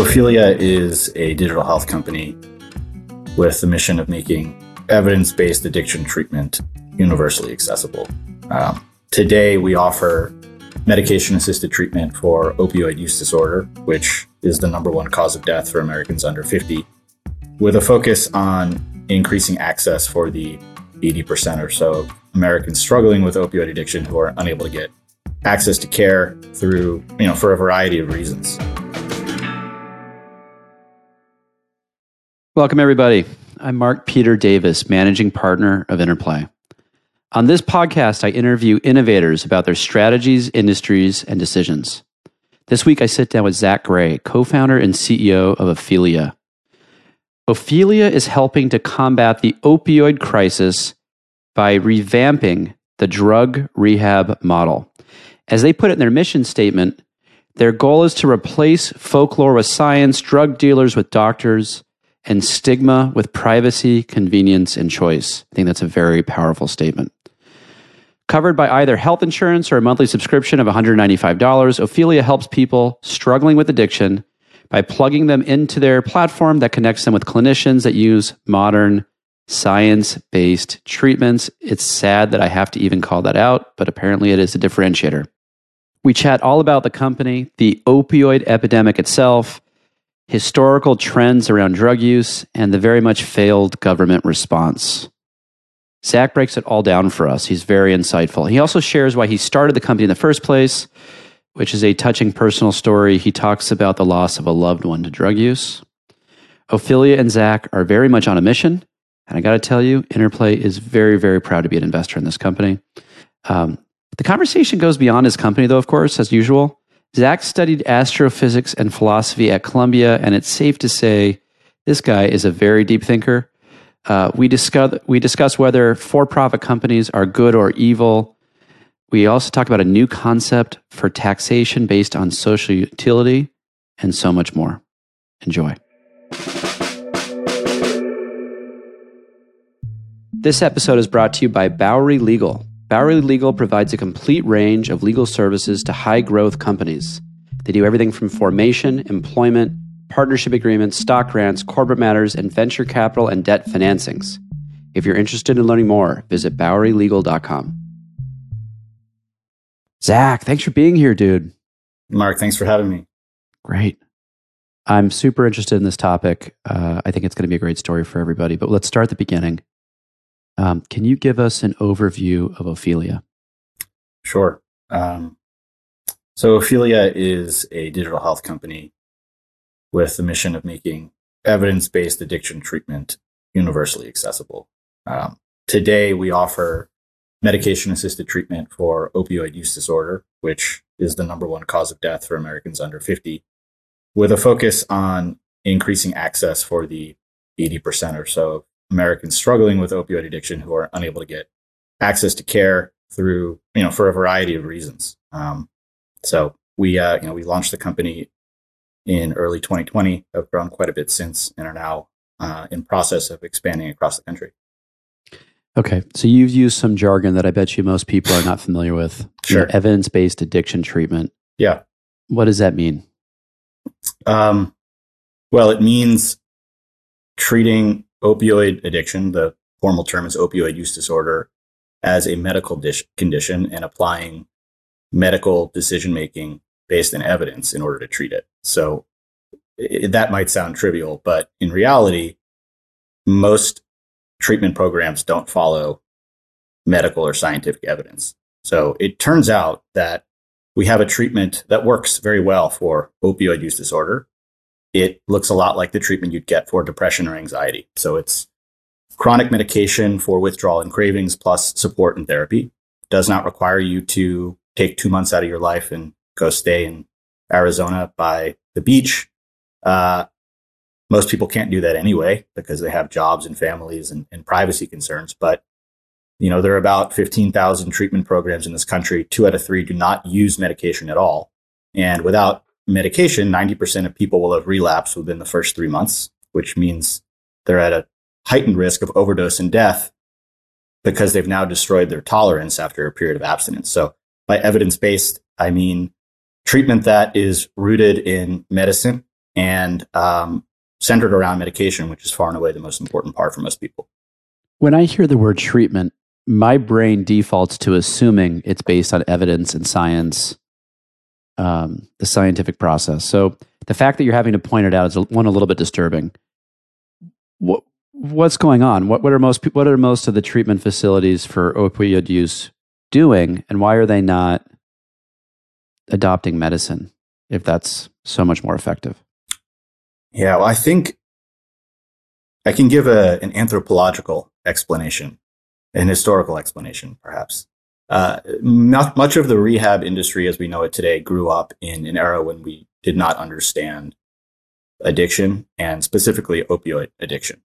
Ophelia is a digital health company with the mission of making evidence based addiction treatment universally accessible. Um, today, we offer medication assisted treatment for opioid use disorder, which is the number one cause of death for Americans under 50, with a focus on increasing access for the 80% or so Americans struggling with opioid addiction who are unable to get access to care through, you know, for a variety of reasons. Welcome, everybody. I'm Mark Peter Davis, managing partner of Interplay. On this podcast, I interview innovators about their strategies, industries, and decisions. This week, I sit down with Zach Gray, co founder and CEO of Ophelia. Ophelia is helping to combat the opioid crisis by revamping the drug rehab model. As they put it in their mission statement, their goal is to replace folklore with science, drug dealers with doctors, and stigma with privacy, convenience, and choice. I think that's a very powerful statement. Covered by either health insurance or a monthly subscription of $195, Ophelia helps people struggling with addiction by plugging them into their platform that connects them with clinicians that use modern science based treatments. It's sad that I have to even call that out, but apparently it is a differentiator. We chat all about the company, the opioid epidemic itself, historical trends around drug use, and the very much failed government response. Zach breaks it all down for us. He's very insightful. He also shares why he started the company in the first place, which is a touching personal story. He talks about the loss of a loved one to drug use. Ophelia and Zach are very much on a mission. And I got to tell you, Interplay is very, very proud to be an investor in this company. Um, the conversation goes beyond his company, though, of course, as usual. Zach studied astrophysics and philosophy at Columbia, and it's safe to say this guy is a very deep thinker. Uh, we discuss we discuss whether for-profit companies are good or evil. We also talk about a new concept for taxation based on social utility, and so much more. Enjoy. This episode is brought to you by Bowery Legal. Bowery Legal provides a complete range of legal services to high growth companies. They do everything from formation, employment, partnership agreements, stock grants, corporate matters, and venture capital and debt financings. If you're interested in learning more, visit BoweryLegal.com. Zach, thanks for being here, dude. Mark, thanks for having me. Great. I'm super interested in this topic. Uh, I think it's going to be a great story for everybody, but let's start at the beginning. Um, can you give us an overview of Ophelia? Sure. Um, so, Ophelia is a digital health company with the mission of making evidence based addiction treatment universally accessible. Um, today, we offer medication assisted treatment for opioid use disorder, which is the number one cause of death for Americans under 50, with a focus on increasing access for the 80% or so Americans struggling with opioid addiction who are unable to get access to care through, you know, for a variety of reasons. Um, so we, uh, you know, we launched the company in early 2020, have grown quite a bit since, and are now uh, in process of expanding across the country. Okay, so you've used some jargon that I bet you most people are not familiar with. Sure. evidence-based addiction treatment. Yeah. What does that mean? Um, well, it means treating opioid addiction, the formal term is opioid use disorder, as a medical dish- condition and applying medical decision making based on evidence in order to treat it. So it, that might sound trivial, but in reality, most treatment programs don't follow medical or scientific evidence. So it turns out that we have a treatment that works very well for opioid use disorder it looks a lot like the treatment you'd get for depression or anxiety. So it's chronic medication for withdrawal and cravings plus support and therapy. Does not require you to take two months out of your life and go stay in Arizona by the beach. Uh, most people can't do that anyway because they have jobs and families and, and privacy concerns. But you know, there are about 15,000 treatment programs in this country. Two out of three do not use medication at all. And without medication, 90% of people will have relapsed within the first three months, which means they're at a heightened risk of overdose and death because they've now destroyed their tolerance after a period of abstinence. So, by evidence based, I mean treatment that is rooted in medicine and um, centered around medication, which is far and away the most important part for most people. When I hear the word treatment, my brain defaults to assuming it's based on evidence and science, um, the scientific process. So the fact that you're having to point it out is one a little bit disturbing. What what's going on? What what are most what are most of the treatment facilities for opioid use doing, and why are they not adopting medicine if that's so much more effective? Yeah, well, I think I can give a, an anthropological explanation, an historical explanation, perhaps. Uh, not, much of the rehab industry as we know it today grew up in an era when we did not understand addiction and specifically opioid addiction.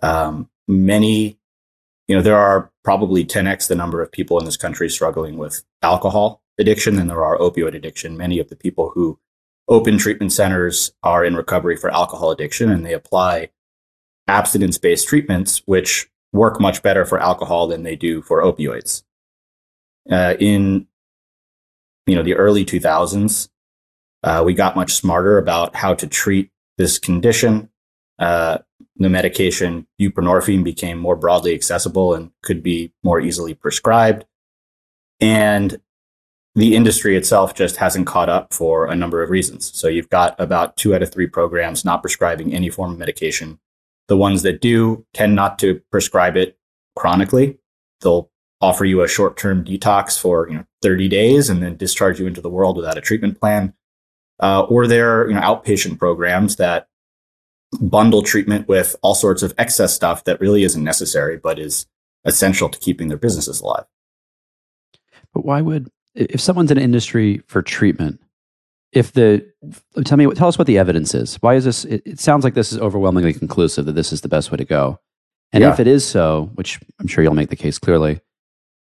Um, many, you know, there are probably 10x the number of people in this country struggling with alcohol addiction than there are opioid addiction. Many of the people who open treatment centers are in recovery for alcohol addiction and they apply abstinence based treatments, which work much better for alcohol than they do for opioids. Uh, in you know the early 2000s, uh, we got much smarter about how to treat this condition. Uh, the medication buprenorphine became more broadly accessible and could be more easily prescribed. And the industry itself just hasn't caught up for a number of reasons. So you've got about two out of three programs not prescribing any form of medication. The ones that do tend not to prescribe it chronically. They'll offer you a short-term detox for you know 30 days and then discharge you into the world without a treatment plan. Uh, or they're you know outpatient programs that bundle treatment with all sorts of excess stuff that really isn't necessary but is essential to keeping their businesses alive. But why would if someone's in an industry for treatment, if the tell me tell us what the evidence is. Why is this? It, it sounds like this is overwhelmingly conclusive that this is the best way to go. And yeah. if it is so, which I'm sure you'll make the case clearly,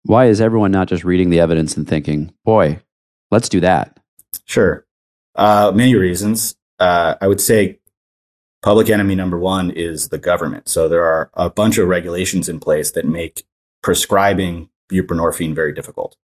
why is everyone not just reading the evidence and thinking, "Boy, let's do that"? Sure, uh, many reasons. Uh, I would say public enemy number one is the government. So there are a bunch of regulations in place that make prescribing buprenorphine very difficult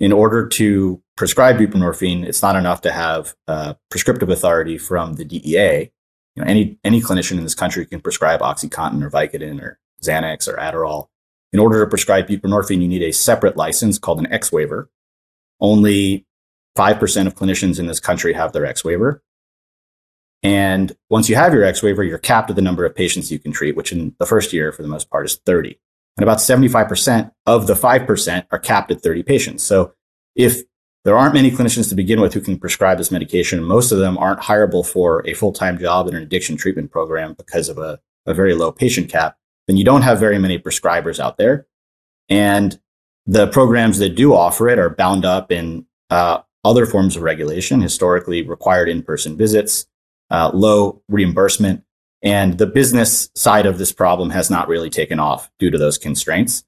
in order to prescribe buprenorphine, it's not enough to have uh, prescriptive authority from the DEA. You know, any any clinician in this country can prescribe OxyContin or Vicodin or Xanax or Adderall. In order to prescribe buprenorphine, you need a separate license called an X waiver. Only 5% of clinicians in this country have their X waiver. And once you have your X waiver, you're capped at the number of patients you can treat, which in the first year, for the most part, is 30 and about 75% of the 5% are capped at 30 patients. So if there aren't many clinicians to begin with who can prescribe this medication, most of them aren't hireable for a full-time job in an addiction treatment program because of a, a very low patient cap, then you don't have very many prescribers out there. And the programs that do offer it are bound up in uh, other forms of regulation, historically required in-person visits, uh, low reimbursement, and the business side of this problem has not really taken off due to those constraints.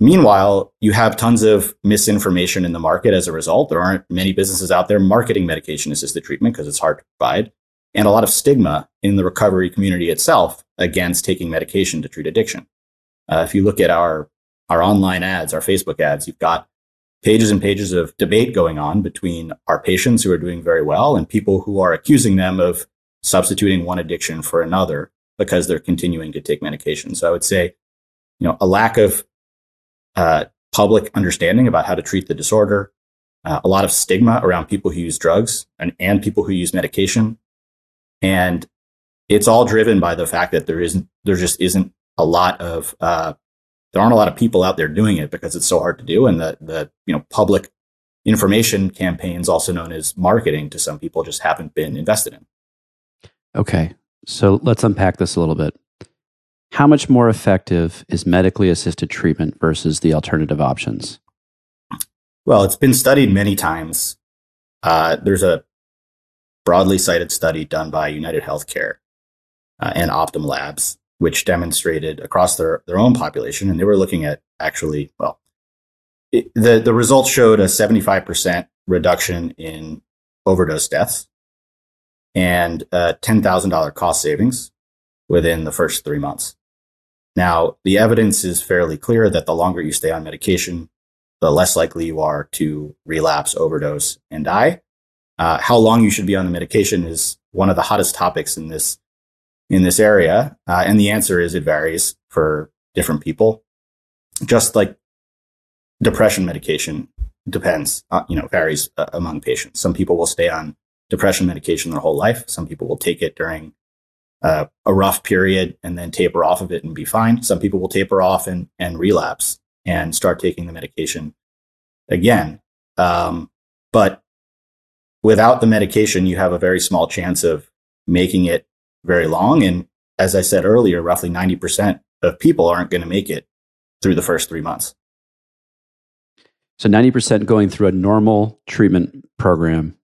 Meanwhile, you have tons of misinformation in the market as a result. There aren't many businesses out there marketing medication assisted treatment because it's hard to provide, and a lot of stigma in the recovery community itself against taking medication to treat addiction. Uh, if you look at our, our online ads, our Facebook ads, you've got pages and pages of debate going on between our patients who are doing very well and people who are accusing them of substituting one addiction for another because they're continuing to take medication. So I would say, you know, a lack of uh, public understanding about how to treat the disorder, uh, a lot of stigma around people who use drugs and, and people who use medication. And it's all driven by the fact that there isn't, there just isn't a lot of, uh, there aren't a lot of people out there doing it because it's so hard to do. And the, the, you know, public information campaigns, also known as marketing to some people, just haven't been invested in. Okay. So let's unpack this a little bit. How much more effective is medically assisted treatment versus the alternative options? Well, it's been studied many times. Uh, there's a broadly cited study done by United Healthcare uh, and Optum Labs, which demonstrated across their, their own population, and they were looking at actually, well, it, the, the results showed a 75% reduction in overdose deaths and a $10,000 cost savings within the first three months. Now, the evidence is fairly clear that the longer you stay on medication, the less likely you are to relapse, overdose, and die. Uh, how long you should be on the medication is one of the hottest topics in this in this area? Uh, and the answer is it varies for different people. Just like depression medication depends, uh, you know, varies uh, among patients. Some people will stay on depression medication their whole life. Some people will take it during uh, a rough period and then taper off of it and be fine. Some people will taper off and, and relapse and start taking the medication again. Um, but without the medication, you have a very small chance of making it very long. And as I said earlier, roughly 90% of people aren't going to make it through the first three months. So 90% going through a normal treatment program,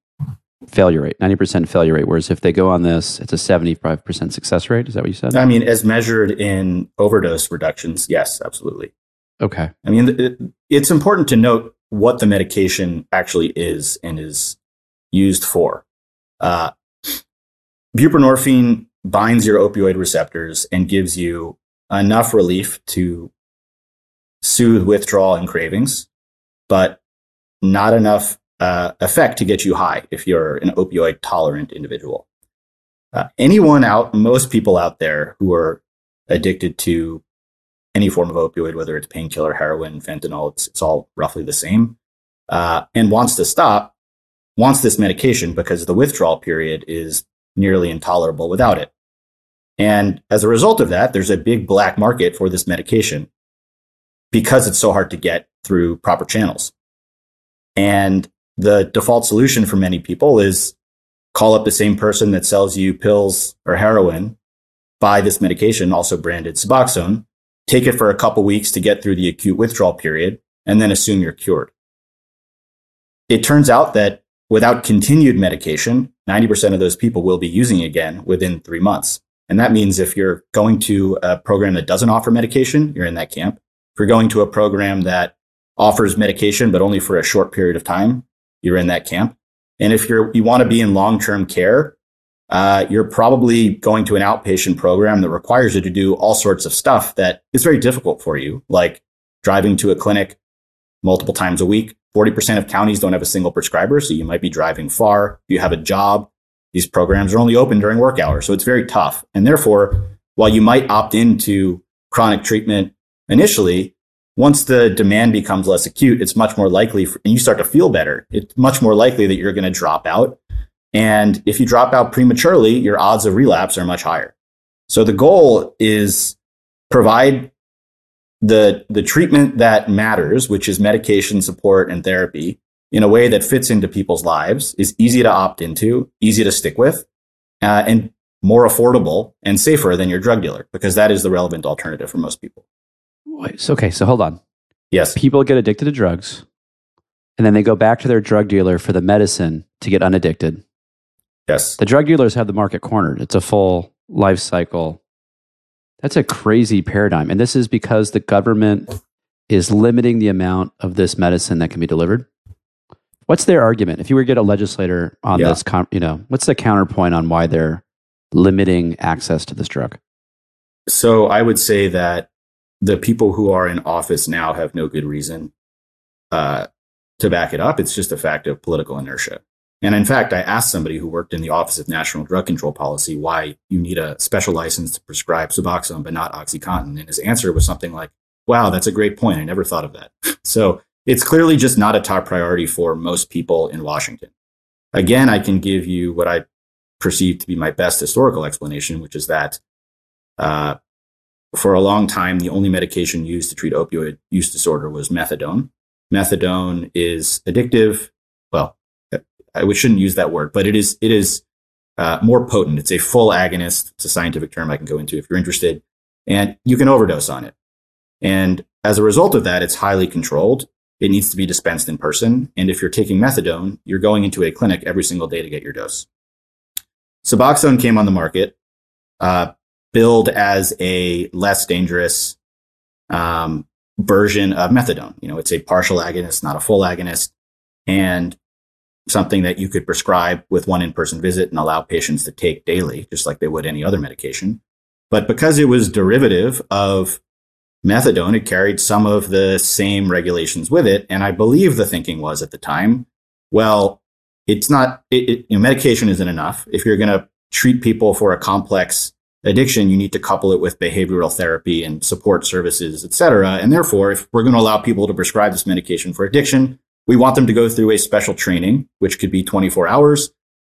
failure rate, 90% failure rate. Whereas if they go on this, it's a 75% success rate. Is that what you said? I mean, as measured in overdose reductions, yes, absolutely. Okay. I mean, it, it's important to note what the medication actually is and is used for. Uh, buprenorphine binds your opioid receptors and gives you enough relief to soothe withdrawal and cravings, but not enough uh, effect to get you high if you're an opioid tolerant individual. Uh, anyone out, most people out there who are addicted to any form of opioid, whether it's painkiller, heroin, fentanyl, it's, it's all roughly the same, uh, and wants to stop, wants this medication because the withdrawal period is nearly intolerable without it. And as a result of that, there's a big black market for this medication because it's so hard to get through proper channels. And the default solution for many people is call up the same person that sells you pills or heroin, buy this medication, also branded Suboxone, take it for a couple weeks to get through the acute withdrawal period, and then assume you're cured. It turns out that without continued medication, 90% of those people will be using again within three months. And that means if you're going to a program that doesn't offer medication, you're in that camp. If you're going to a program that offers medication, but only for a short period of time, you're in that camp. And if you're, you want to be in long-term care, uh, you're probably going to an outpatient program that requires you to do all sorts of stuff that is very difficult for you, like driving to a clinic multiple times a week. 40% of counties don't have a single prescriber, so you might be driving far. You have a job, these programs are only open during work hours, so it's very tough. And therefore, while you might opt into chronic treatment initially, once the demand becomes less acute, it's much more likely, for, and you start to feel better, it's much more likely that you're going to drop out. And if you drop out prematurely, your odds of relapse are much higher. So the goal is provide the, the treatment that matters, which is medication support and therapy, in a way that fits into people's lives, is easy to opt into, easy to stick with, uh, and more affordable and safer than your drug dealer, because that is the relevant alternative for most people. Wait, okay, so hold on. Yes. People get addicted to drugs, and then they go back to their drug dealer for the medicine to get unaddicted. Yes. The drug dealers have the market cornered. It's a full life cycle. That's a crazy paradigm. And this is because the government is limiting the amount of this medicine that can be delivered. What's their argument? If you were to get a legislator on Yeah. this, you know, what's the counterpoint on why they're limiting access to this drug? So I would say that the people who are in office now have no good reason uh, to back it up. It's just a fact of political inertia. And in fact, I asked somebody who worked in the Office of National Drug Control Policy why you need a special license to prescribe Suboxone but not OxyContin. And his answer was something like, wow, that's a great point. I never thought of that. so it's clearly just not a top priority for most people in Washington. Again, I can give you what I perceive to be my best historical explanation, which is that uh, for a long time, the only medication used to treat opioid use disorder was methadone. Methadone is addictive. Well, I shouldn't use that word, but it is it is uh, more potent. It's a full agonist. It's a scientific term I can go into if you're interested, and you can overdose on it. And as a result of that, it's highly controlled. It needs to be dispensed in person. And if you're taking methadone, you're going into a clinic every single day to get your dose. Suboxone came on the market, uh, billed as a less dangerous um, version of methadone. You know, it's a partial agonist, not a full agonist, and something that you could prescribe with one in-person visit and allow patients to take daily, just like they would any other medication. But because it was derivative of methadone, it carried some of the same regulations with it. And I believe the thinking was at the time, well, it's not, it, it, you know, medication isn't enough. If you're going to treat people for a complex addiction, you need to couple it with behavioral therapy and support services, et cetera. And therefore, if we're going to allow people to prescribe this medication for addiction, we want them to go through a special training, which could be 24 hours,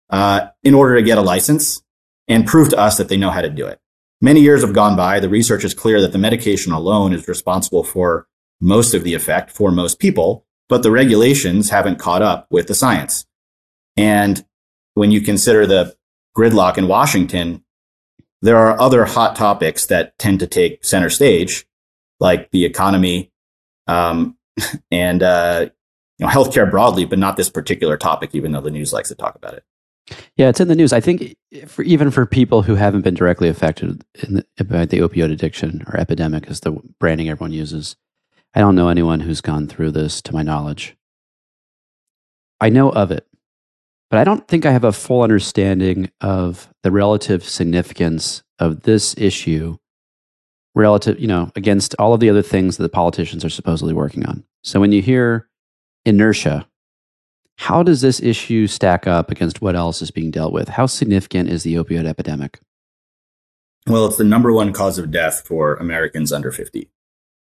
uh, in order to get a license and prove to us that they know how to do it. Many years have gone by. The research is clear that the medication alone is responsible for most of the effect for most people, but the regulations haven't caught up with the science. And when you consider the gridlock in Washington, there are other hot topics that tend to take center stage, like the economy um, and uh, you know healthcare broadly, but not this particular topic, even though the news likes to talk about it. Yeah, it's in the news. I think for even for people who haven't been directly affected the, by the opioid addiction or epidemic, is the branding everyone uses. I don't know anyone who's gone through this, to my knowledge. I know of it, but I don't think I have a full understanding of the relative significance of this issue relative, you know, against all of the other things that the politicians are supposedly working on. So when you hear inertia, how does this issue stack up against what else is being dealt with? How significant is the opioid epidemic? Well, it's the number one cause of death for Americans under 50.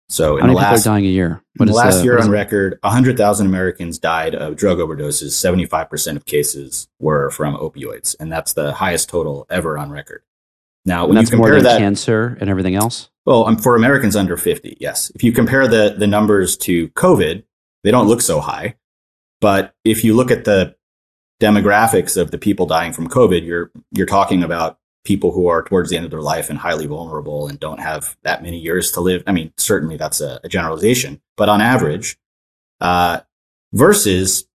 So, in the last, dying a year? What in the last the, year on record, 100,000 Americans died of drug overdoses. 75% of cases were from opioids, and that's the highest total ever on record. Now, when you compare that cancer and everything else, well, um, for Americans under 50, yes. If you compare the the numbers to COVID, they don't look so high. But if you look at the demographics of the people dying from COVID, you're you're talking about people who are towards the end of their life and highly vulnerable and don't have that many years to live. I mean, certainly that's a, a generalization, but on average, uh, versus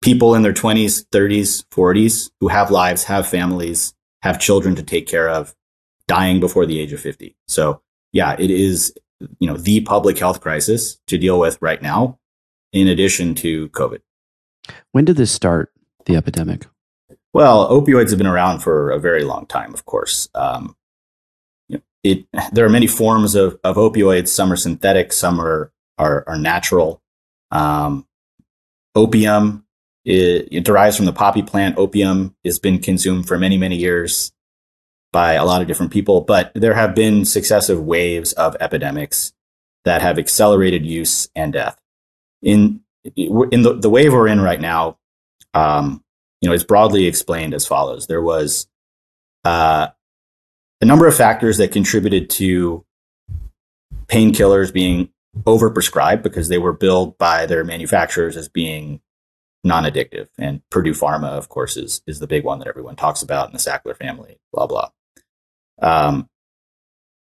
people in their 20s, 30s, 40s who have lives, have families, have children to take care of, dying before the age of 50. So, yeah, it is, you know, the public health crisis to deal with right now, in addition to COVID. When did this start, the epidemic? Well, opioids have been around for a very long time, of course. Um, it, there are many forms of, of opioids. Some are synthetic, some are, are, are natural. Um, opium it, it, derives from the poppy plant. Opium has been consumed for many, many years by a lot of different people, but there have been successive waves of epidemics that have accelerated use and death. In, in the, the wave we're in right now, um, you know, is broadly explained as follows. There was uh, a number of factors that contributed to painkillers being overprescribed because they were billed by their manufacturers as being non-addictive. And Purdue Pharma, of course, is is the big one that everyone talks about in the Sackler family. Blah blah. Um,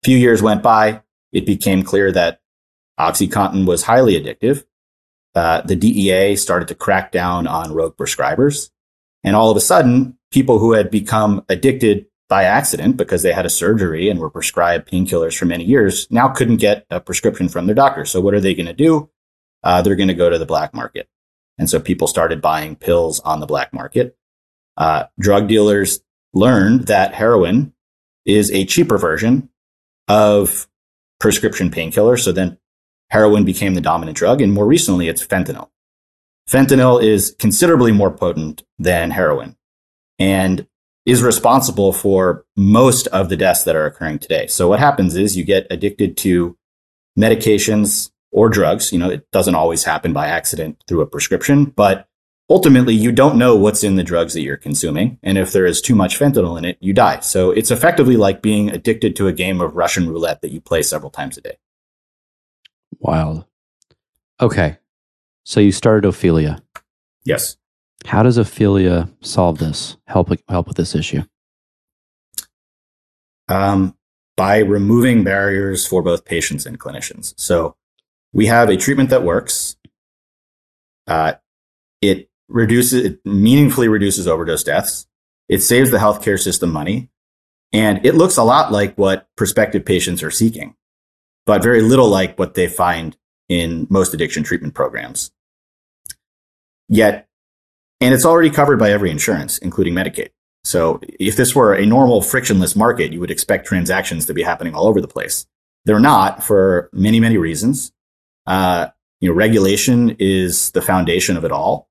few years went by. It became clear that OxyContin was highly addictive. Uh, the DEA started to crack down on rogue prescribers. And all of a sudden, people who had become addicted by accident because they had a surgery and were prescribed painkillers for many years now couldn't get a prescription from their doctor. So what are they going to do? Uh, they're going to go to the black market. And so people started buying pills on the black market. Uh, drug dealers learned that heroin is a cheaper version of prescription painkillers. So then heroin became the dominant drug. And more recently, it's fentanyl. Fentanyl is considerably more potent than heroin and is responsible for most of the deaths that are occurring today. So what happens is you get addicted to medications or drugs. You know, it doesn't always happen by accident through a prescription, but ultimately you don't know what's in the drugs that you're consuming. And if there is too much fentanyl in it, you die. So it's effectively like being addicted to a game of Russian roulette that you play several times a day. Wild. Okay. So you started Ophelia. Yes. How does Ophelia solve this? Help help with this issue? Um, by removing barriers for both patients and clinicians. So we have a treatment that works. Uh, it reduces, it meaningfully reduces overdose deaths. It saves the healthcare system money, and it looks a lot like what prospective patients are seeking, but very little like what they find in most addiction treatment programs. Yet, and it's already covered by every insurance, including Medicaid. So if this were a normal frictionless market, you would expect transactions to be happening all over the place. They're not for many, many reasons. Uh, you know, regulation is the foundation of it all.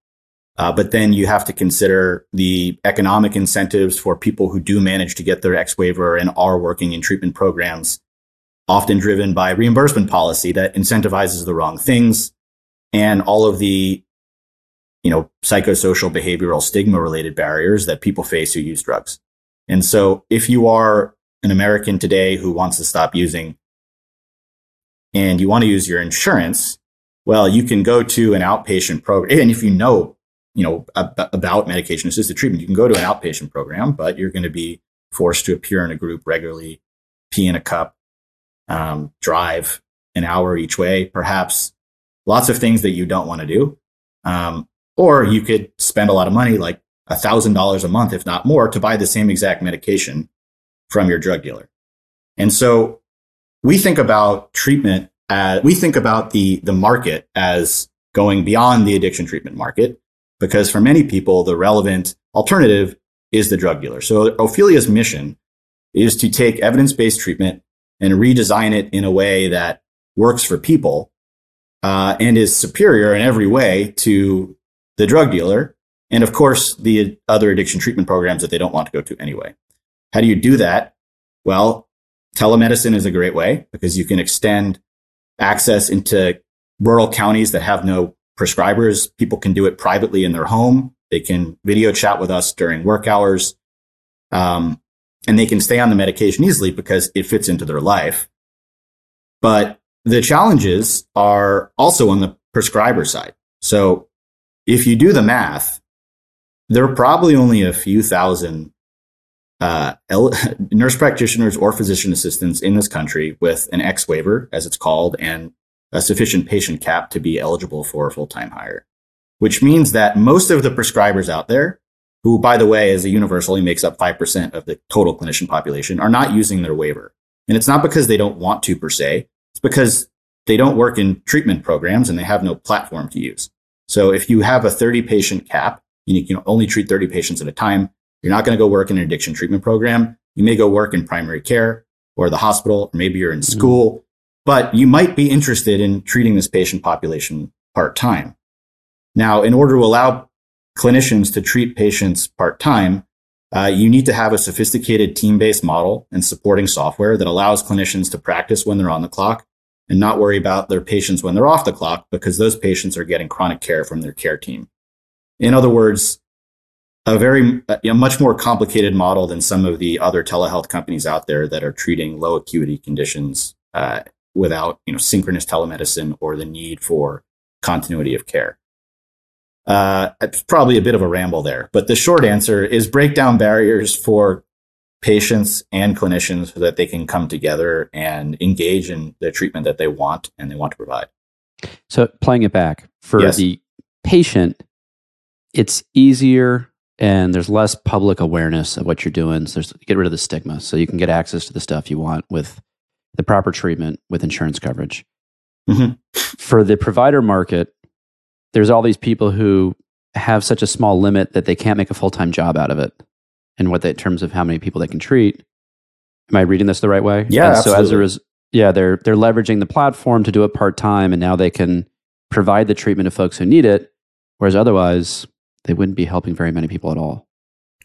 Uh, but then you have to consider the economic incentives for people who do manage to get their X waiver and are working in treatment programs, often driven by reimbursement policy that incentivizes the wrong things and all of the you know psychosocial behavioral stigma related barriers that people face who use drugs. And so if you are an American today who wants to stop using and you want to use your insurance, well, you can go to an outpatient program. And if you know you know, ab- about medication assisted treatment. You can go to an outpatient program, but you're going to be forced to appear in a group regularly, pee in a cup, um, drive an hour each way, perhaps lots of things that you don't want to do. Um, or you could spend a lot of money, like $1,000 a month, if not more, to buy the same exact medication from your drug dealer. And so we think about treatment as, we think about the, the market as going beyond the addiction treatment market because for many people, the relevant alternative is the drug dealer. So Ophelia's mission is to take evidence based treatment and redesign it in a way that works for people uh, and is superior in every way to the drug dealer. And of course, the other addiction treatment programs that they don't want to go to anyway. How do you do that? Well, telemedicine is a great way because you can extend access into rural counties that have no prescribers. People can do it privately in their home. They can video chat with us during work hours. Um, and they can stay on the medication easily because it fits into their life. But the challenges are also on the prescriber side. So if you do the math, there are probably only a few thousand uh, nurse practitioners or physician assistants in this country with an X waiver, as it's called, and a sufficient patient cap to be eligible for a full time hire, which means that most of the prescribers out there, who, by the way, as a universal, only makes up 5% of the total clinician population, are not using their waiver. And it's not because they don't want to per se, it's because they don't work in treatment programs and they have no platform to use. So if you have a 30 patient cap, and you can only treat 30 patients at a time. You're not going to go work in an addiction treatment program. You may go work in primary care or the hospital, or maybe you're in mm-hmm. school. Mm-hmm but you might be interested in treating this patient population part time. Now, in order to allow clinicians to treat patients part time, uh, you need to have a sophisticated team based model and supporting software that allows clinicians to practice when they're on the clock and not worry about their patients when they're off the clock because those patients are getting chronic care from their care team. In other words, a very a much more complicated model than some of the other telehealth companies out there that are treating low acuity conditions uh, without you know synchronous telemedicine or the need for continuity of care. Uh, it's probably a bit of a ramble there, but the short answer is break down barriers for patients and clinicians so that they can come together and engage in the treatment that they want and they want to provide. So, playing it back for yes. the patient, it's easier and there's less public awareness of what you're doing. So, there's get rid of the stigma, so you can get access to the stuff you want with the proper treatment with insurance coverage. Mm-hmm. For the provider market, there's all these people who have such a small limit that they can't make a full time job out of it. And what they, in terms of how many people they can treat. Am I reading this the right way? Yeah. And so as a res- yeah, they're they're leveraging the platform to do it part time, and now they can provide the treatment to folks who need it. Whereas otherwise, they wouldn't be helping very many people at all.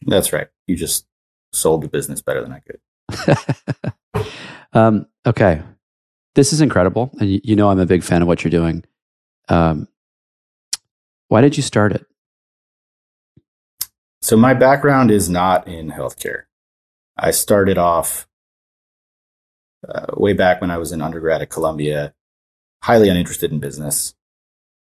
That's right. You just sold the business better than I could. um, Okay. This is incredible. And you, you know, I'm a big fan of what you're doing. Um, why did you start it? So, my background is not in healthcare. I started off uh, way back when I was an undergrad at Columbia, highly uninterested in business.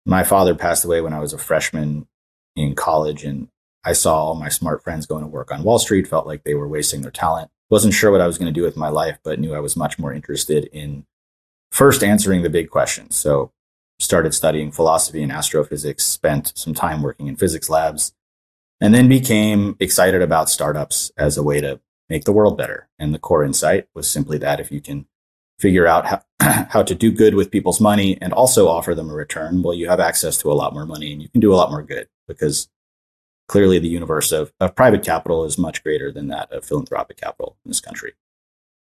My father passed away when I was a freshman in college, and I saw all my smart friends going to work on Wall Street, felt like they were wasting their talent wasn't sure what I was going to do with my life, but knew I was much more interested in first answering the big questions. So started studying philosophy and astrophysics, spent some time working in physics labs, and then became excited about startups as a way to make the world better. And the core insight was simply that if you can figure out how, how to do good with people's money and also offer them a return, well, you have access to a lot more money and you can do a lot more good because clearly the universe of, of private capital is much greater than that of philanthropic capital in this country.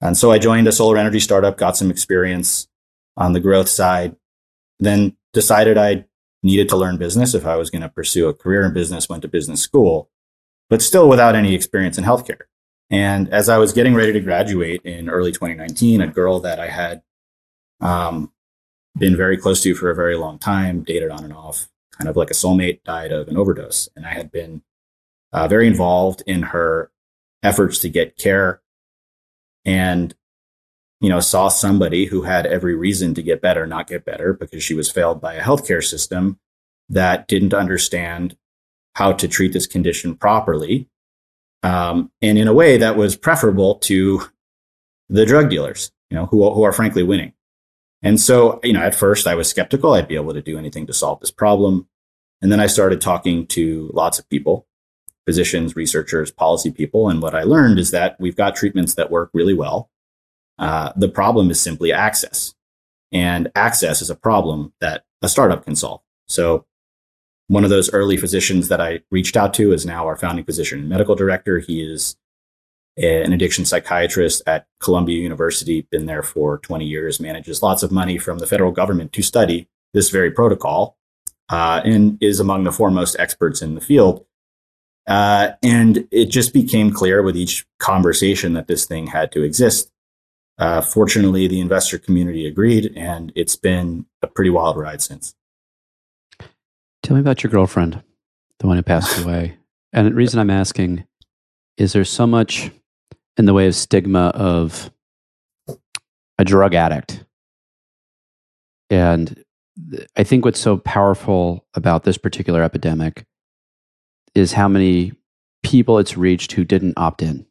And so I joined a solar energy startup, got some experience on the growth side, then decided I'd needed to learn business if I was going to pursue a career in business, went to business school, but still without any experience in healthcare. And as I was getting ready to graduate in early 2019, a girl that I had um, been very close to for a very long time, dated on and off, kind of like a soulmate, died of an overdose. And I had been uh, very involved in her efforts to get care and you know saw somebody who had every reason to get better not get better because she was failed by a healthcare system that didn't understand how to treat this condition properly um, and in a way that was preferable to the drug dealers you know who, who are frankly winning and so you know at first i was skeptical i'd be able to do anything to solve this problem and then i started talking to lots of people physicians, researchers, policy people. And what I learned is that we've got treatments that work really well. Uh, the problem is simply access. And access is a problem that a startup can solve. So, one of those early physicians that I reached out to is now our founding physician and medical director. He is an addiction psychiatrist at Columbia University, been there for 20 years, manages lots of money from the federal government to study this very protocol, uh, and is among the foremost experts in the field. Uh, and it just became clear with each conversation that this thing had to exist. Uh, fortunately, the investor community agreed, and it's been a pretty wild ride since. Tell me about your girlfriend, the one who passed away. And the reason I'm asking is there so much in the way of stigma of a drug addict? And I think what's so powerful about this particular epidemic is how many people it's reached who didn't opt in.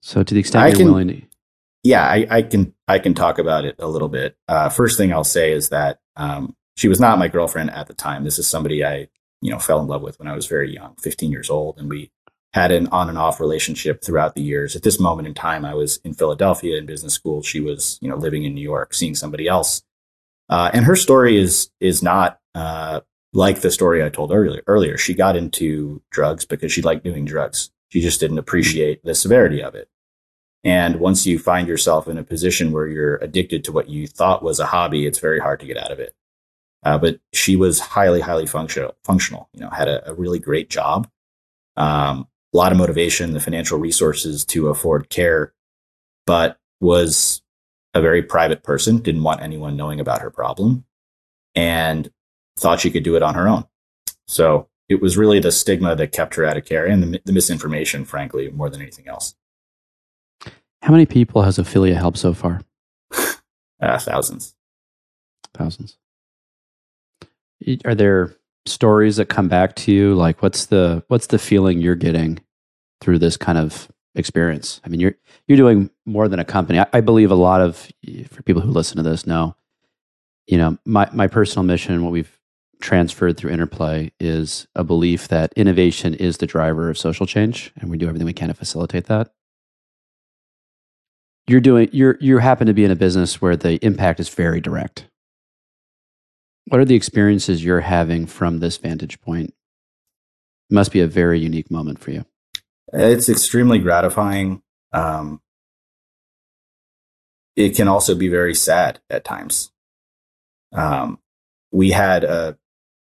So to the extent I you're can, willing to, yeah, I, I, can I can talk about it a little bit. Uh, first thing I'll say is that um, she was not my girlfriend at the time. This is somebody I you know fell in love with when I was very young, 15 years old, and we had an on and off relationship throughout the years. At this moment in time, I was in Philadelphia in business school. She was you know living in New York, seeing somebody else. Uh, and her story is is not uh, like the story I told earlier, earlier, she got into drugs because she liked doing drugs. She just didn't appreciate the severity of it. And once you find yourself in a position where you're addicted to what you thought was a hobby, it's very hard to get out of it. Uh, but she was highly, highly functional. Functional, you know, had a, a really great job, um, a lot of motivation, the financial resources to afford care, but was a very private person. Didn't want anyone knowing about her problem, and thought she could do it on her own. So it was really the stigma that kept her out of care and the, the misinformation, frankly, more than anything else. How many people has Ophelia helped so far? uh, thousands. Thousands. Are there stories that come back to you? Like, what's the what's the feeling you're getting through this kind of experience? I mean, you're you're doing more than a company. I, I believe a lot of for people who listen to this know, you know, my my personal mission, what we've transferred through interplay is a belief that innovation is the driver of social change and we do everything we can to facilitate that. You're doing you're you happen to be in a business where the impact is very direct. What are the experiences you're having from this vantage point? It must be a very unique moment for you. It's extremely gratifying. Um, it can also be very sad at times. Um, we had a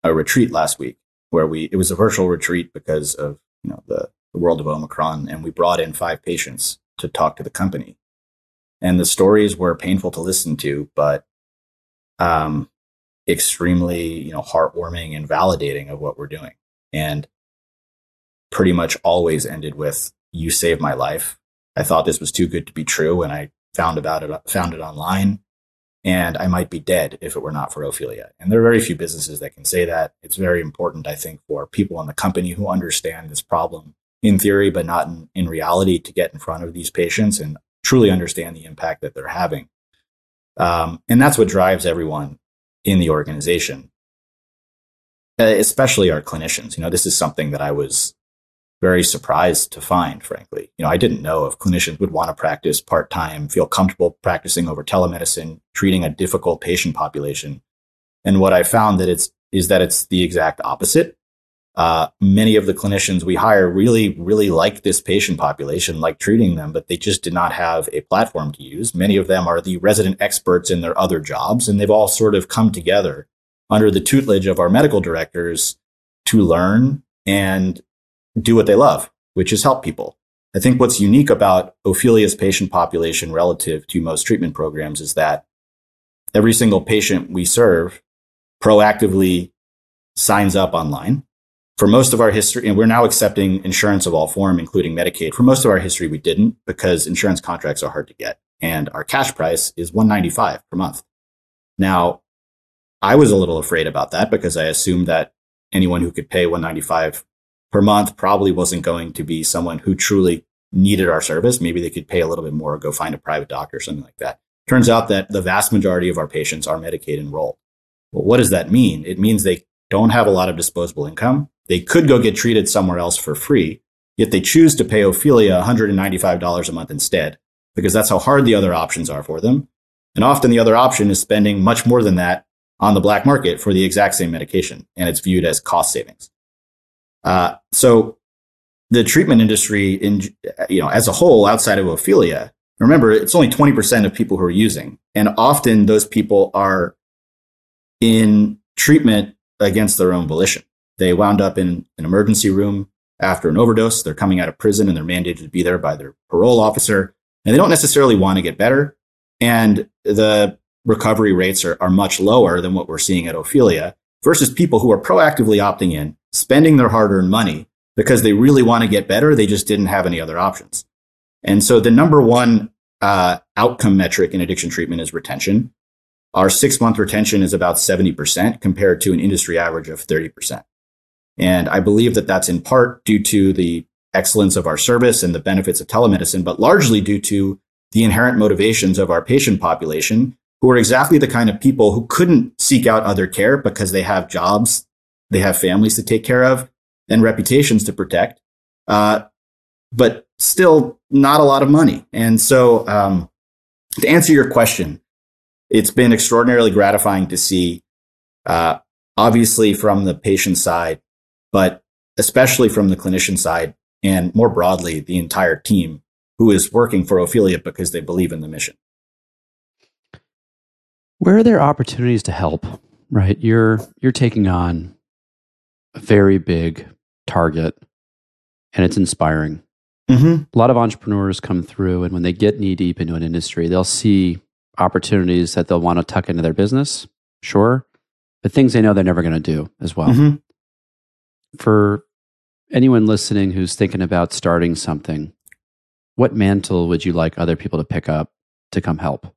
a retreat last week where we it was a virtual retreat because of you know the, the world of Omicron, and we brought in five patients to talk to the company, and the stories were painful to listen to, but um, extremely you know heartwarming and validating of what we're doing, and pretty much always ended with "You saved my life." I thought this was too good to be true, and I found about it found it online and I might be dead if it were not for Ophelia. And there are very few businesses that can say that. It's very important, I think, for people in the company who understand this problem in theory, but not in, in reality, to get in front of these patients and truly understand the impact that they're having. Um, and that's what drives everyone in the organization, especially our clinicians. You know, this is something that I was very surprised to find, frankly. You know, I didn't know if clinicians would want to practice part time, feel comfortable practicing over telemedicine, treating a difficult patient population. And what I found that it's is that it's the exact opposite. Uh, many of the clinicians we hire really, really like this patient population, like treating them, but they just did not have a platform to use. Many of them are the resident experts in their other jobs, and they've all sort of come together under the tutelage of our medical directors to learn and do what they love, which is help people. I think what's unique about Ophelia's patient population relative to most treatment programs is that every single patient we serve proactively signs up online for most of our history, and we're now accepting insurance of all form, including Medicaid. For most of our history, we didn't because insurance contracts are hard to get, and our cash price is 195 per month. Now, I was a little afraid about that because I assumed that anyone who could pay 195 per month probably wasn't going to be someone who truly needed our service. Maybe they could pay a little bit more or go find a private doctor or something like that. Turns out that the vast majority of our patients are Medicaid enrolled. Well, what does that mean? It means they don't have a lot of disposable income. They could go get treated somewhere else for free, yet they choose to pay Ophelia $195 a month instead, because that's how hard the other options are for them. And often the other option is spending much more than that on the black market for the exact same medication, and it's viewed as cost savings. Uh, so the treatment industry, in you know, as a whole, outside of Ophelia, remember it's only 20% of people who are using, and often those people are in treatment against their own volition. They wound up in an emergency room after an overdose. They're coming out of prison and they're mandated to be there by their parole officer. And they don't necessarily want to get better. And the recovery rates are, are much lower than what we're seeing at Ophelia versus people who are proactively opting in, spending their hard earned money because they really want to get better. They just didn't have any other options. And so the number one uh, outcome metric in addiction treatment is retention. Our six month retention is about 70% compared to an industry average of 30%. And I believe that that's in part due to the excellence of our service and the benefits of telemedicine, but largely due to the inherent motivations of our patient population, who are exactly the kind of people who couldn't seek out other care because they have jobs, they have families to take care of, and reputations to protect, uh, but still not a lot of money. And so, um, to answer your question, it's been extraordinarily gratifying to see, uh, obviously from the patient side, but especially from the clinician side and more broadly, the entire team who is working for Ophelia because they believe in the mission. Where are there opportunities to help? Right, you're you're taking on very big target, and it's inspiring. Mm-hmm. A lot of entrepreneurs come through, and when they get knee deep into an industry, they'll see opportunities that they'll want to tuck into their business, sure, but things they know they're never going to do as well. Mm-hmm. For anyone listening who's thinking about starting something, what mantle would you like other people to pick up to come help?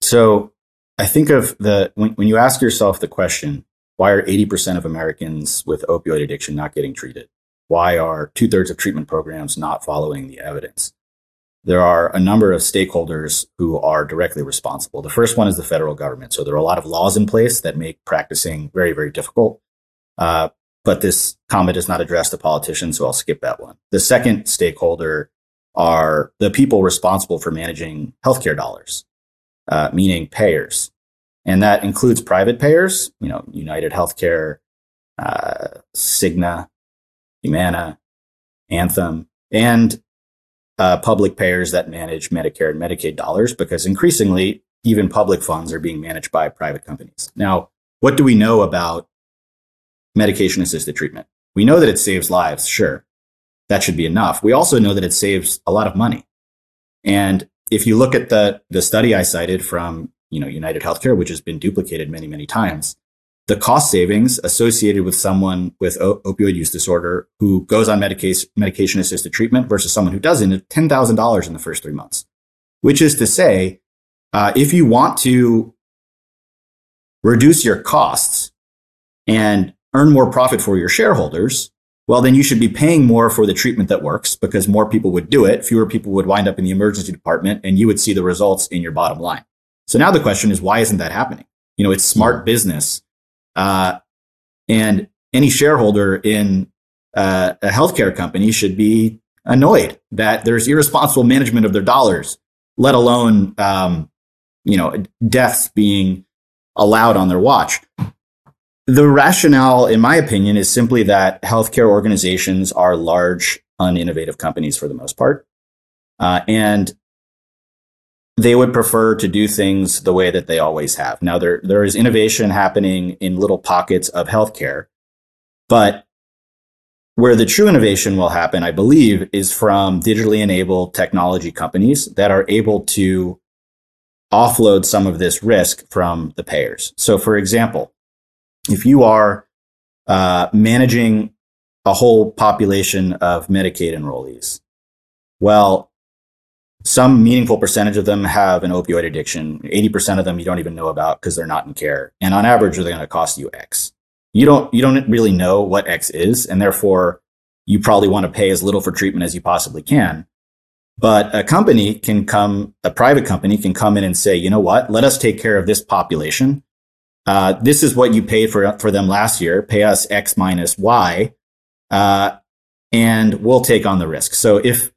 So I think of the when, when you ask yourself the question, why are 80% of Americans with opioid addiction not getting treated? Why are two thirds of treatment programs not following the evidence? there are a number of stakeholders who are directly responsible. The first one is the federal government. So there are a lot of laws in place that make practicing very, very difficult. Uh, but this comment does not address the politicians, so I'll skip that one. The second stakeholder are the people responsible for managing healthcare dollars, uh, meaning payers. And that includes private payers, you know, United Healthcare, uh, Cigna, Humana, Anthem, and uh, public payers that manage Medicare and Medicaid dollars because increasingly, even public funds are being managed by private companies. Now, what do we know about medication assisted treatment? We know that it saves lives, sure. That should be enough. We also know that it saves a lot of money. And if you look at the, the study I cited from you know, United Healthcare, which has been duplicated many, many times, the cost savings associated with someone with o- opioid use disorder who goes on medication medication assisted treatment versus someone who doesn't is $10,000 in the first three months. Which is to say, uh, if you want to reduce your costs and earn more profit for your shareholders, well, then you should be paying more for the treatment that works because more people would do it. Fewer people would wind up in the emergency department and you would see the results in your bottom line. So now the question is, why isn't that happening? You know, it's smart business uh, and any shareholder in uh, a healthcare company should be annoyed that there's irresponsible management of their dollars, let alone um, you know deaths being allowed on their watch. the rationale, in my opinion, is simply that healthcare organizations are large, uninnovative companies for the most part. Uh, and they would prefer to do things the way that they always have. Now, there, there is innovation happening in little pockets of healthcare, but where the true innovation will happen, I believe, is from digitally enabled technology companies that are able to offload some of this risk from the payers. So, for example, if you are uh, managing a whole population of Medicaid enrollees, well, some meaningful percentage of them have an opioid addiction. 80% of them you don't even know about because they're not in care. And on average, they're going to cost you X. You don't, you don't really know what X is. And therefore, you probably want to pay as little for treatment as you possibly can. But a company can come, a private company can come in and say, you know what, let us take care of this population. Uh, this is what you paid for, for them last year. Pay us X minus Y, uh, and we'll take on the risk. So if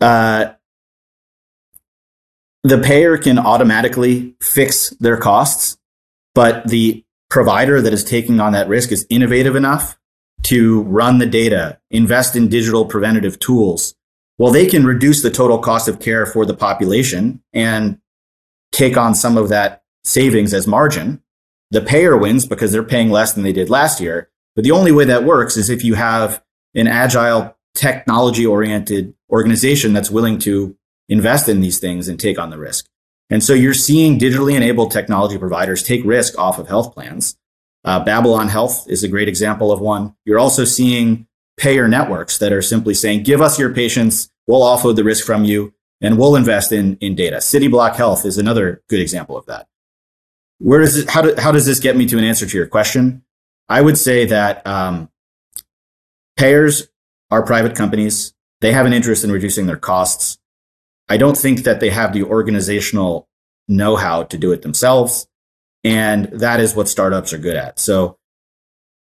uh, the payer can automatically fix their costs, but the provider that is taking on that risk is innovative enough to run the data, invest in digital preventative tools, well, they can reduce the total cost of care for the population and take on some of that savings as margin. The payer wins because they're paying less than they did last year. But the only way that works is if you have an agile, technology oriented organization that's willing to invest in these things and take on the risk. And so you're seeing digitally enabled technology providers take risk off of health plans. Uh, Babylon Health is a great example of one. You're also seeing payer networks that are simply saying, give us your patients, we'll offload the risk from you, and we'll invest in, in data. Cityblock Health is another good example of that. Where does it, how, do, how does this get me to an answer to your question? I would say that um, payers are private companies. They have an interest in reducing their costs. I don't think that they have the organizational know how to do it themselves. And that is what startups are good at. So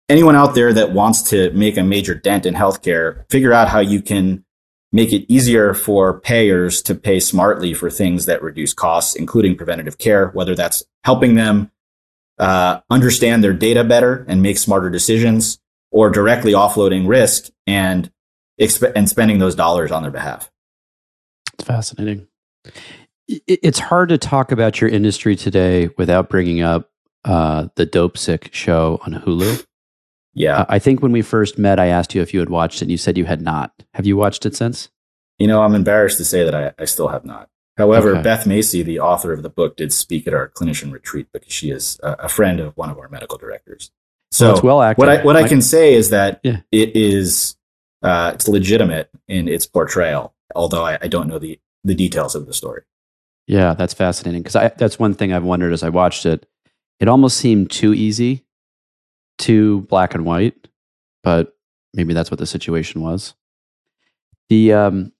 anyone out there that wants to make a major dent in healthcare, figure out how you can make it easier for payers to pay smartly for things that reduce costs, including preventative care, whether that's helping them uh, understand their data better and make smarter decisions, or directly offloading risk and exp- and spending those dollars on their behalf. It's fascinating. It's hard to talk about your industry today without bringing up uh, the Dopesick show on Hulu. Yeah. I think when we first met, I asked you if you had watched it, and you said you had not. Have you watched it since? You know, I'm embarrassed to say that I, I still have not. However, okay. Beth Macy, the author of the book, did speak at our clinician retreat because she is a, a friend of one of our medical directors. So well, it's well acted. What I what I can say is that yeah. it is uh, it's legitimate in its portrayal, although I, I don't know the the details of the story. Yeah, that's fascinating because that's one thing I've wondered as I watched it. It almost seemed too easy too black and white, but maybe that's what the situation was. The um,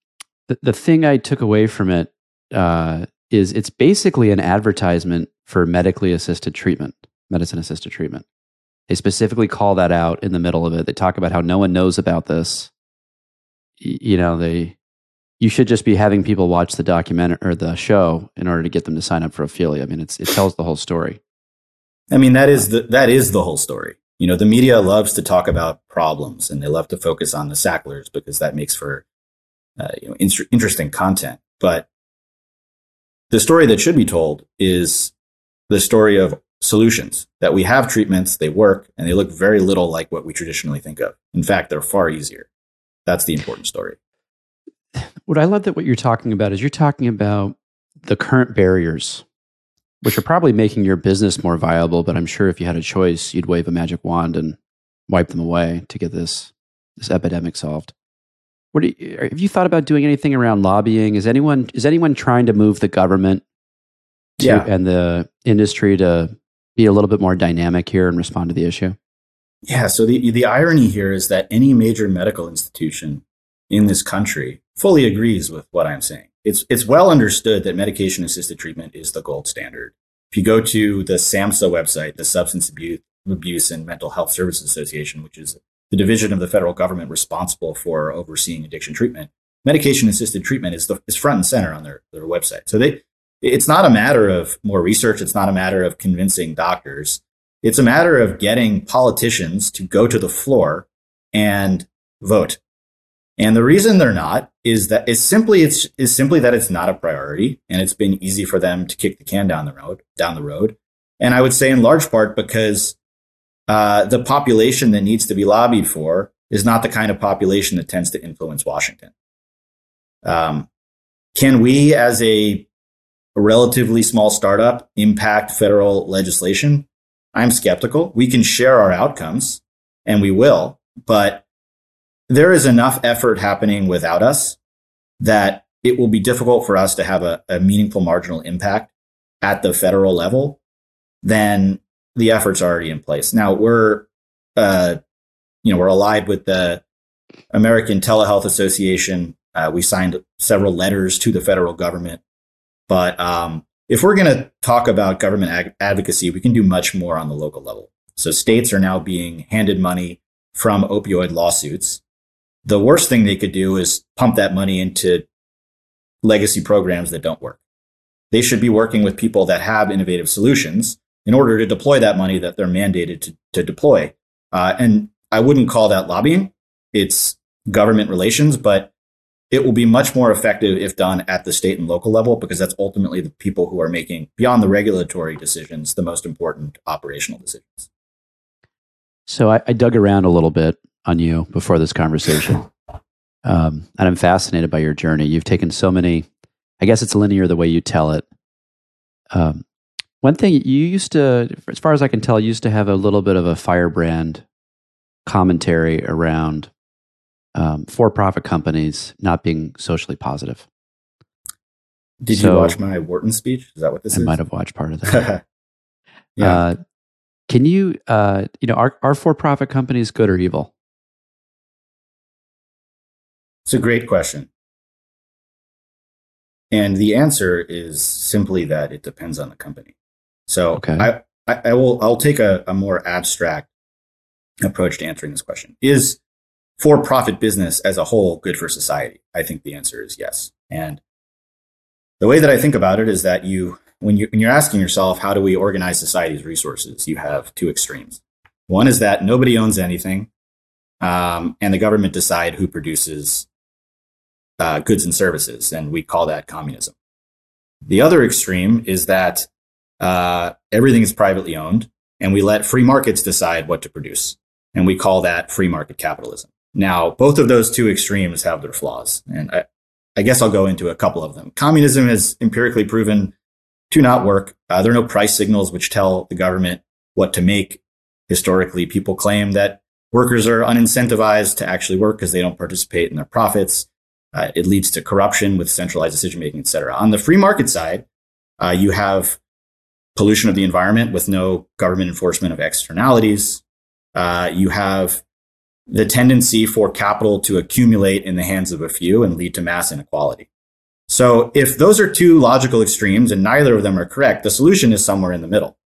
the, the thing I took away from it uh, is it's basically an advertisement for medically assisted treatment, medicine assisted treatment. They specifically call that out in the middle of it. They talk about how no one knows about this. Y- you know, they you should just be having people watch the documentary or the show in order to get them to sign up for Ophelia. I mean, it's it tells the whole story. I mean, that is the that is the whole story you know, the media loves to talk about problems and they love to focus on the Sacklers because that makes for uh, you know, in- interesting content. But the story that should be told is the story of solutions that we have treatments, they work, and they look very little like what we traditionally think of. In fact, they're far easier. That's the important story. What I love that what you're talking about is you're talking about the current barriers which are probably making your business more viable. But I'm sure if you had a choice, you'd wave a magic wand and wipe them away to get this this epidemic solved. What you, have you thought about doing anything around lobbying? Is anyone is anyone trying to move the government to, yeah. and the industry to be a little bit more dynamic here and respond to the issue? Yeah. So the the irony here is that any major medical institution in this country fully agrees with what I'm saying it's it's well understood that medication assisted treatment is the gold standard. If you go to the SAMHSA website, the Substance Abuse, Abuse and Mental Health Services Association, which is the division of the federal government responsible for overseeing addiction treatment, medication assisted treatment is the is front and center on their, their website. So they it's not a matter of more research, it's not a matter of convincing doctors. It's a matter of getting politicians to go to the floor and vote. And the reason they're not is that it's simply it's is simply that it's not a priority and it's been easy for them to kick the can down the road down the road. And I would say in large part because uh, the population that needs to be lobbied for is not the kind of population that tends to influence Washington. Um, can we, as a, a relatively small startup, impact federal legislation? I'm skeptical. We can share our outcomes, and we will, but there is enough effort happening without us that it will be difficult for us to have a, a meaningful marginal impact at the federal level then the effort's already in place. Now we're, uh, you know, we're allied with the American Telehealth Association. Uh, we signed several letters to the federal government, but um, if we're going to talk about government ag- advocacy, we can do much more on the local level. So states are now being handed money from opioid lawsuits the worst thing they could do is pump that money into legacy programs that don't work. They should be working with people that have innovative solutions in order to deploy that money that they're mandated to, to deploy. Uh, and I wouldn't call that lobbying, it's government relations, but it will be much more effective if done at the state and local level because that's ultimately the people who are making, beyond the regulatory decisions, the most important operational decisions. So I, I dug around a little bit on you before this conversation. Um, and I'm fascinated by your journey. You've taken so many, I guess it's linear the way you tell it. Um, one thing you used to, as far as I can tell, used to have a little bit of a firebrand commentary around um, for profit companies not being socially positive. Did so, you watch my Wharton speech? Is that what this I is? I might have watched part of that. yeah. Uh, can you, uh, you know, are, are for profit companies good or evil? It's a great question. And the answer is simply that it depends on the company. So okay. I, I, I, will I'll take a, a more abstract approach to answering this question. Is for profit business as a whole good for society? I think the answer is yes. And the way that I think about it is that you when you when you're asking yourself how do we organize society's resources, you have two extremes. One is that nobody owns anything, um, and the government decide who produces uh, goods and services, and we call that communism. The other extreme is that uh, everything is privately owned, and we let free markets decide what to produce, and we call that free market capitalism. Now, both of those two extremes have their flaws, and I, I guess I'll go into a couple of them. Communism is empirically proven to not work. Uh, there are no price signals which tell the government what to make. Historically, people claim that workers are unincentivized to actually work because they don't participate in their profits. Uh, it leads to corruption with centralized decision making, et cetera. On the free market side, uh, you have pollution of the environment with no government enforcement of externalities. Uh, you have the tendency for capital to accumulate in the hands of a few and lead to mass inequality. So, if those are two logical extremes and neither of them are correct, the solution is somewhere in the middle.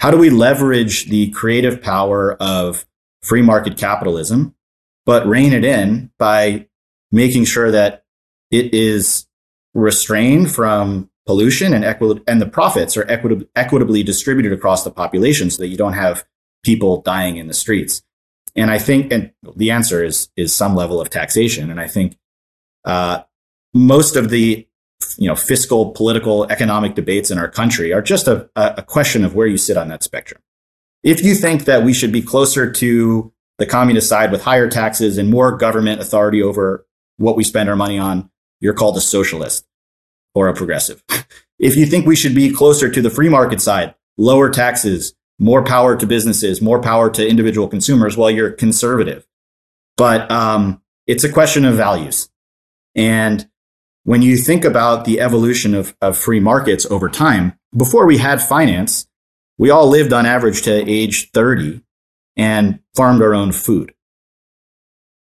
How do we leverage the creative power of free market capitalism, but rein it in by making sure that it is restrained from pollution and equi- and the profits are equitab- equitably distributed across the population so that you don't have people dying in the streets. And I think, and the answer is is some level of taxation. And I think uh, most of the you know fiscal, political, economic debates in our country are just a, a question of where you sit on that spectrum. If you think that we should be closer to the communist side with higher taxes and more government authority over what we spend our money on, you're called a socialist or a progressive. if you think we should be closer to the free market side, lower taxes, more power to businesses, more power to individual consumers, well, you're conservative. But um, it's a question of values. And when you think about the evolution of, of free markets over time, before we had finance, we all lived on average to age 30 and farmed our own food.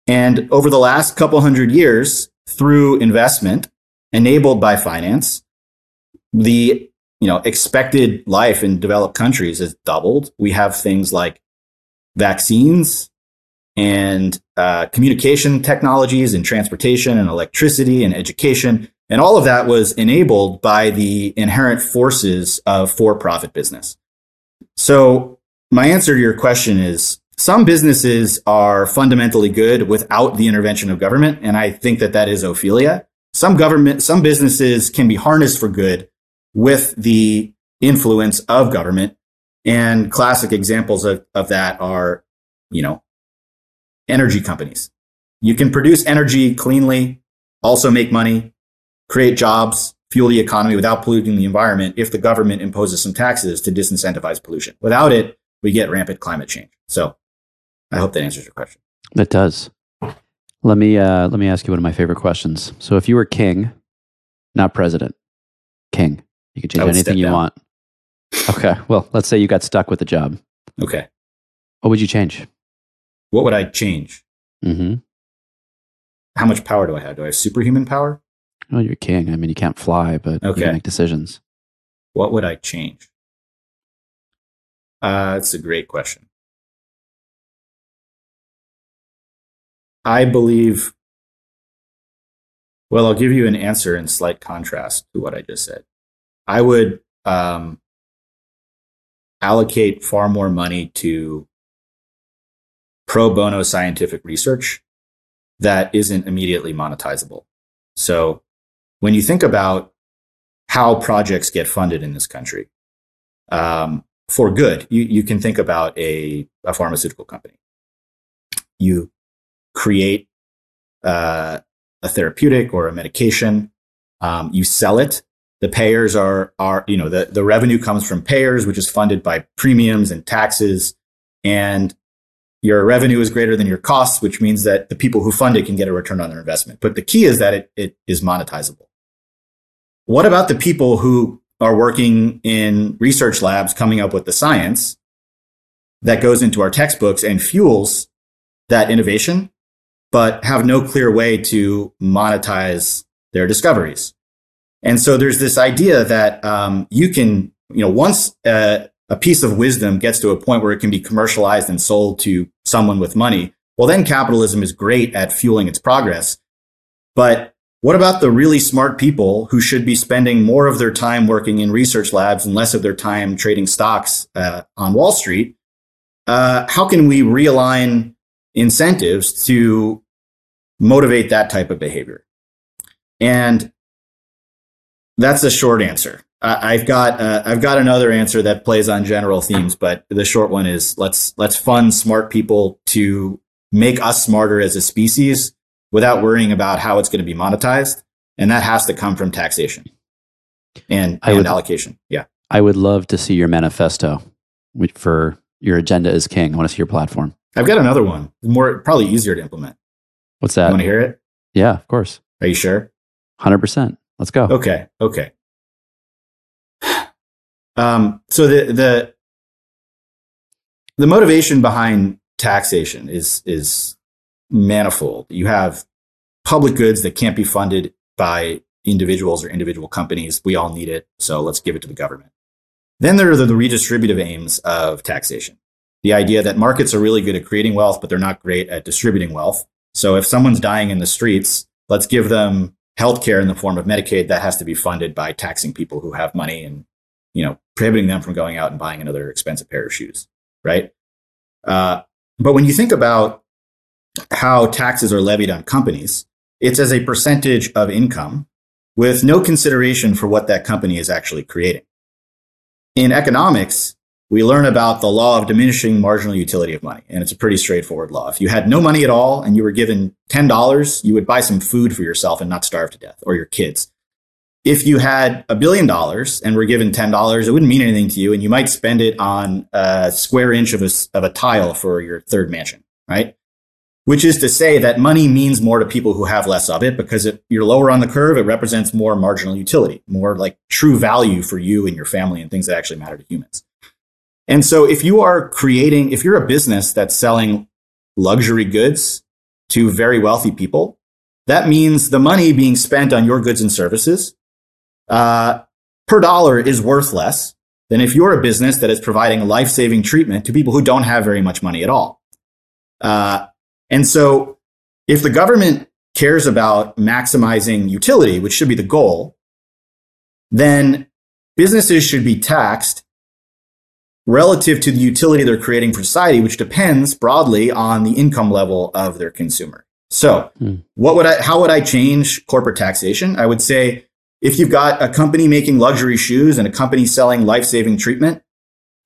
And over the last couple hundred years, through investment enabled by finance, the you know expected life in developed countries has doubled. We have things like vaccines and uh, communication technologies and transportation and electricity and education. And all of that was enabled by the inherent forces of for profit business. So my answer to your question is some businesses are fundamentally good without the intervention of government. And I think that that is Ophelia. Some government, some businesses can be harnessed for good with the influence of government. And classic examples of, of that are, you know, energy companies. You can produce energy cleanly, also make money, create jobs, fuel the economy without polluting the environment if the government imposes some taxes to disincentivize pollution. Without it, we get rampant climate change. So I hope that answers your question. That does. Let me uh, let me ask you one of my favorite questions. So, if you were king, not president, king, you can change anything you down. want. Okay. Well, let's say you got stuck with the job. Okay. What would you change? What would I change? Mm-hmm. How much power do I have? Do I have superhuman power? Oh, you're king. I mean, you can't fly, but okay. you can make decisions. What would I change? Uh, that's a great question. I believe, well, I'll give you an answer in slight contrast to what I just said. I would um, allocate far more money to pro bono scientific research that isn't immediately monetizable. So when you think about how projects get funded in this country um, for good, you, you can think about a, a pharmaceutical company. You create uh, a therapeutic or a medication. Um, you sell it. The payers are are you know the the revenue comes from payers, which is funded by premiums and taxes, and your revenue is greater than your costs, which means that the people who fund it can get a return on their investment. But the key is that it, it is monetizable. What about the people who are working in research labs coming up with the science that goes into our textbooks and fuels that innovation? but have no clear way to monetize their discoveries. And so there's this idea that um, you can, you know, once a, a piece of wisdom gets to a point where it can be commercialized and sold to someone with money, well, then capitalism is great at fueling its progress. But what about the really smart people who should be spending more of their time working in research labs and less of their time trading stocks uh, on Wall Street? Uh, how can we realign incentives to motivate that type of behavior? And that's a short answer. I've got uh, I've got another answer that plays on general themes, but the short one is let's let's fund smart people to make us smarter as a species without worrying about how it's going to be monetized, and that has to come from taxation and, and would, allocation. Yeah, I would love to see your manifesto for your agenda as king. I want to see your platform. I've got another one, more probably easier to implement. What's that? You want to hear it? Yeah, of course. Are you sure? 100%. Let's go. Okay. Okay. Um, so the, the, the motivation behind taxation is, is manifold. You have public goods that can't be funded by individuals or individual companies. We all need it. So let's give it to the government. Then there are the, the redistributive aims of taxation. The idea that markets are really good at creating wealth, but they're not great at distributing wealth. So if someone's dying in the streets, let's give them healthcare in the form of Medicaid that has to be funded by taxing people who have money and, you know, prohibiting them from going out and buying another expensive pair of shoes, right? Uh, but when you think about how taxes are levied on companies, it's as a percentage of income with no consideration for what that company is actually creating. In economics, we learn about the law of diminishing marginal utility of money. And it's a pretty straightforward law. If you had no money at all and you were given $10, you would buy some food for yourself and not starve to death or your kids. If you had a billion dollars and were given $10, it wouldn't mean anything to you. And you might spend it on a square inch of a, of a tile for your third mansion, right? Which is to say that money means more to people who have less of it because if you're lower on the curve, it represents more marginal utility, more like true value for you and your family and things that actually matter to humans. And so if you are creating, if you're a business that's selling luxury goods to very wealthy people, that means the money being spent on your goods and services uh, per dollar is worth less than if you're a business that is providing life saving treatment to people who don't have very much money at all. Uh, and so if the government cares about maximizing utility, which should be the goal, then businesses should be taxed relative to the utility they're creating for society, which depends broadly on the income level of their consumer. So, hmm. what would I, how would I change corporate taxation? I would say if you've got a company making luxury shoes and a company selling life saving treatment,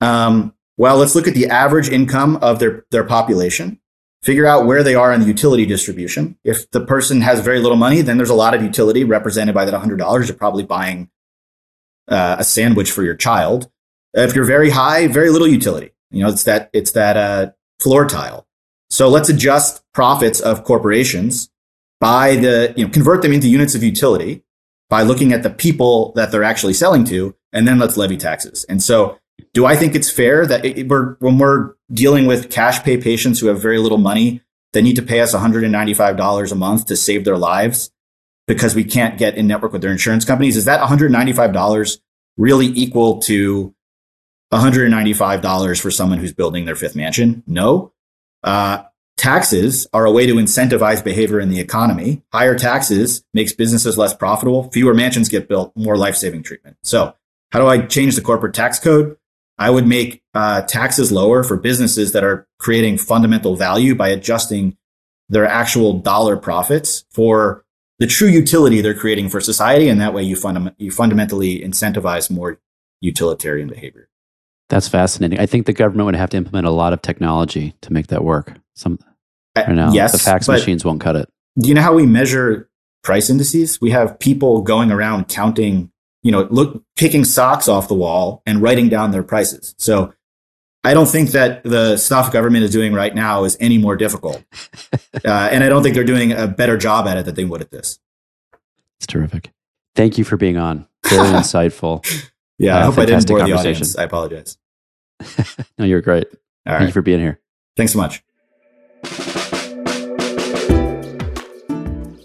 um, well, let's look at the average income of their, their population, figure out where they are in the utility distribution. If the person has very little money, then there's a lot of utility represented by that $100. You're probably buying uh, a sandwich for your child. If you're very high, very little utility. You know, it's that, it's that uh, floor tile. So let's adjust profits of corporations by the, you know, convert them into units of utility by looking at the people that they're actually selling to, and then let's levy taxes. And so, do I think it's fair that it, we're, when we're dealing with cash pay patients who have very little money, they need to pay us $195 a month to save their lives because we can't get in network with their insurance companies? Is that $195 really equal to $195 for someone who's building their fifth mansion? No. Uh, taxes are a way to incentivize behavior in the economy. Higher taxes makes businesses less profitable. Fewer mansions get built, more life-saving treatment. So how do I change the corporate tax code? I would make uh, taxes lower for businesses that are creating fundamental value by adjusting their actual dollar profits for the true utility they're creating for society. And that way you, you fundamentally incentivize more utilitarian behavior. That's fascinating. I think the government would have to implement a lot of technology to make that work. Some uh, now, yes, the fax machines won't cut it. Do you know how we measure price indices? We have people going around counting, you know, look picking socks off the wall and writing down their prices. So I don't think that the stuff government is doing right now is any more difficult, uh, and I don't think they're doing a better job at it than they would at this. It's terrific. Thank you for being on. Very insightful. Yeah, uh, I hope I didn't bore the audience. I apologize. no, you're great. All Thank right. you for being here. Thanks so much.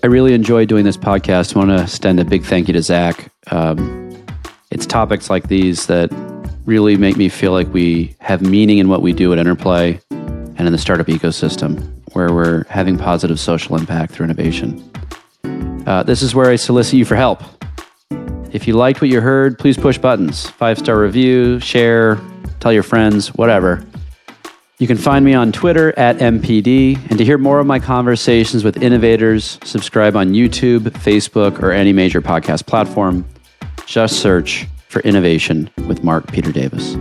I really enjoy doing this podcast. I want to extend a big thank you to Zach. Um, it's topics like these that really make me feel like we have meaning in what we do at Interplay and in the startup ecosystem, where we're having positive social impact through innovation. Uh, this is where I solicit you for help. If you liked what you heard, please push buttons five star review, share, tell your friends, whatever. You can find me on Twitter at MPD. And to hear more of my conversations with innovators, subscribe on YouTube, Facebook, or any major podcast platform. Just search for Innovation with Mark Peter Davis.